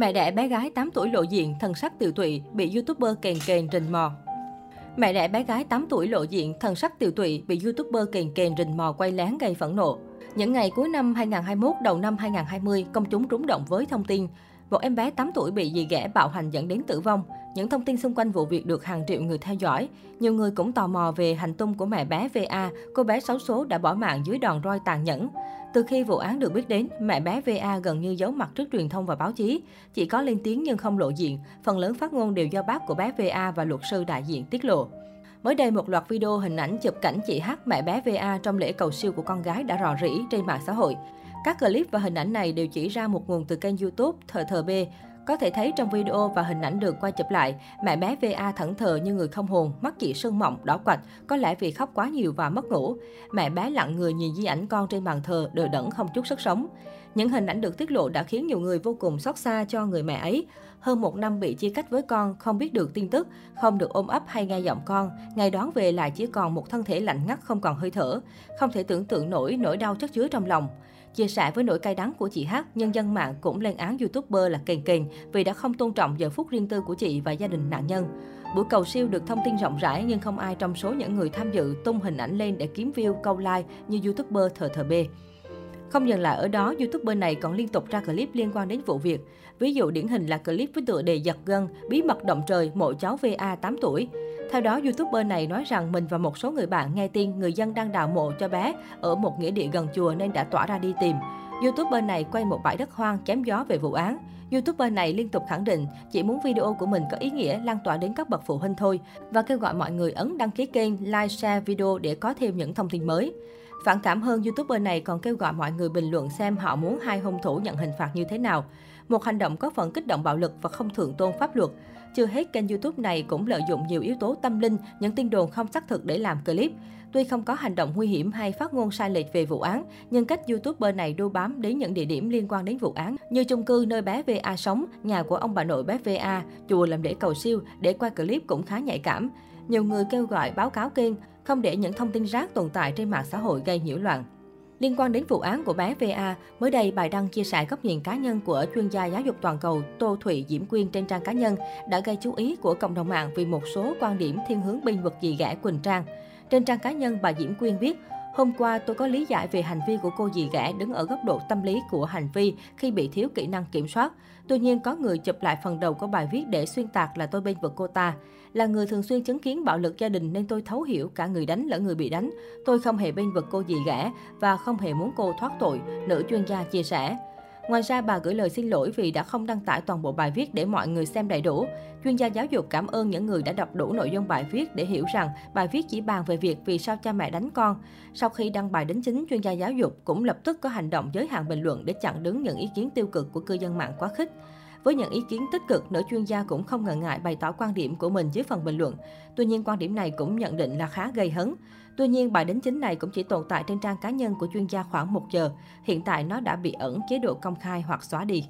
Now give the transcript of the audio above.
Mẹ đẻ bé gái 8 tuổi lộ diện, thần sắc tiều tụy, bị youtuber kèn kèn rình mò. Mẹ đẻ bé gái 8 tuổi lộ diện, thần sắc tiều tụy, bị youtuber kèn kèn rình mò quay lén gây phẫn nộ. Những ngày cuối năm 2021, đầu năm 2020, công chúng rúng động với thông tin một em bé 8 tuổi bị dì ghẻ bạo hành dẫn đến tử vong. Những thông tin xung quanh vụ việc được hàng triệu người theo dõi. Nhiều người cũng tò mò về hành tung của mẹ bé VA, cô bé xấu số đã bỏ mạng dưới đòn roi tàn nhẫn. Từ khi vụ án được biết đến, mẹ bé VA gần như giấu mặt trước truyền thông và báo chí. Chỉ có lên tiếng nhưng không lộ diện, phần lớn phát ngôn đều do bác của bé VA và luật sư đại diện tiết lộ. Mới đây, một loạt video hình ảnh chụp cảnh chị H, mẹ bé VA trong lễ cầu siêu của con gái đã rò rỉ trên mạng xã hội. Các clip và hình ảnh này đều chỉ ra một nguồn từ kênh YouTube Thờ Thờ B. Có thể thấy trong video và hình ảnh được quay chụp lại, mẹ bé VA thẫn thờ như người không hồn, mắt chị sưng mọng, đỏ quạch, có lẽ vì khóc quá nhiều và mất ngủ. Mẹ bé lặng người nhìn di ảnh con trên bàn thờ, đờ đẫn không chút sức sống. Những hình ảnh được tiết lộ đã khiến nhiều người vô cùng xót xa cho người mẹ ấy. Hơn một năm bị chia cách với con, không biết được tin tức, không được ôm ấp hay nghe giọng con. Ngày đón về lại chỉ còn một thân thể lạnh ngắt không còn hơi thở. Không thể tưởng tượng nổi nỗi đau chất chứa trong lòng. Chia sẻ với nỗi cay đắng của chị hát, nhân dân mạng cũng lên án youtuber là kền kền vì đã không tôn trọng giờ phút riêng tư của chị và gia đình nạn nhân. Buổi cầu siêu được thông tin rộng rãi nhưng không ai trong số những người tham dự tung hình ảnh lên để kiếm view, câu like như youtuber thờ thờ bê. Không dừng lại ở đó, YouTuber này còn liên tục ra clip liên quan đến vụ việc. Ví dụ điển hình là clip với tựa đề giật gân, bí mật động trời, mộ cháu VA 8 tuổi. Theo đó, YouTuber này nói rằng mình và một số người bạn nghe tin người dân đang đào mộ cho bé ở một nghĩa địa gần chùa nên đã tỏa ra đi tìm. YouTuber này quay một bãi đất hoang chém gió về vụ án. YouTuber này liên tục khẳng định chỉ muốn video của mình có ý nghĩa lan tỏa đến các bậc phụ huynh thôi và kêu gọi mọi người ấn đăng ký kênh, like, share video để có thêm những thông tin mới. Phản cảm hơn, YouTuber này còn kêu gọi mọi người bình luận xem họ muốn hai hung thủ nhận hình phạt như thế nào. Một hành động có phần kích động bạo lực và không thượng tôn pháp luật. Chưa hết, kênh YouTube này cũng lợi dụng nhiều yếu tố tâm linh, những tin đồn không xác thực để làm clip. Tuy không có hành động nguy hiểm hay phát ngôn sai lệch về vụ án, nhưng cách YouTuber này đu bám đến những địa điểm liên quan đến vụ án như chung cư nơi bé VA sống, nhà của ông bà nội bé VA, chùa làm lễ cầu siêu để quay clip cũng khá nhạy cảm. Nhiều người kêu gọi báo cáo kênh, không để những thông tin rác tồn tại trên mạng xã hội gây nhiễu loạn. Liên quan đến vụ án của bé VA, mới đây bài đăng chia sẻ góc nhìn cá nhân của chuyên gia giáo dục toàn cầu Tô Thụy Diễm Quyên trên trang cá nhân đã gây chú ý của cộng đồng mạng vì một số quan điểm thiên hướng binh vực dì ghẻ Quỳnh Trang. Trên trang cá nhân, bà Diễm Quyên viết, Hôm qua, tôi có lý giải về hành vi của cô dì ghẻ đứng ở góc độ tâm lý của hành vi khi bị thiếu kỹ năng kiểm soát. Tuy nhiên, có người chụp lại phần đầu của bài viết để xuyên tạc là tôi bên vực cô ta. Là người thường xuyên chứng kiến bạo lực gia đình nên tôi thấu hiểu cả người đánh lẫn người bị đánh. Tôi không hề bên vực cô dì ghẻ và không hề muốn cô thoát tội, nữ chuyên gia chia sẻ. Ngoài ra, bà gửi lời xin lỗi vì đã không đăng tải toàn bộ bài viết để mọi người xem đầy đủ. Chuyên gia giáo dục cảm ơn những người đã đọc đủ nội dung bài viết để hiểu rằng bài viết chỉ bàn về việc vì sao cha mẹ đánh con. Sau khi đăng bài đính chính, chuyên gia giáo dục cũng lập tức có hành động giới hạn bình luận để chặn đứng những ý kiến tiêu cực của cư dân mạng quá khích. Với những ý kiến tích cực, nữ chuyên gia cũng không ngần ngại bày tỏ quan điểm của mình dưới phần bình luận. Tuy nhiên, quan điểm này cũng nhận định là khá gây hấn. Tuy nhiên, bài đính chính này cũng chỉ tồn tại trên trang cá nhân của chuyên gia khoảng 1 giờ. Hiện tại nó đã bị ẩn chế độ công khai hoặc xóa đi.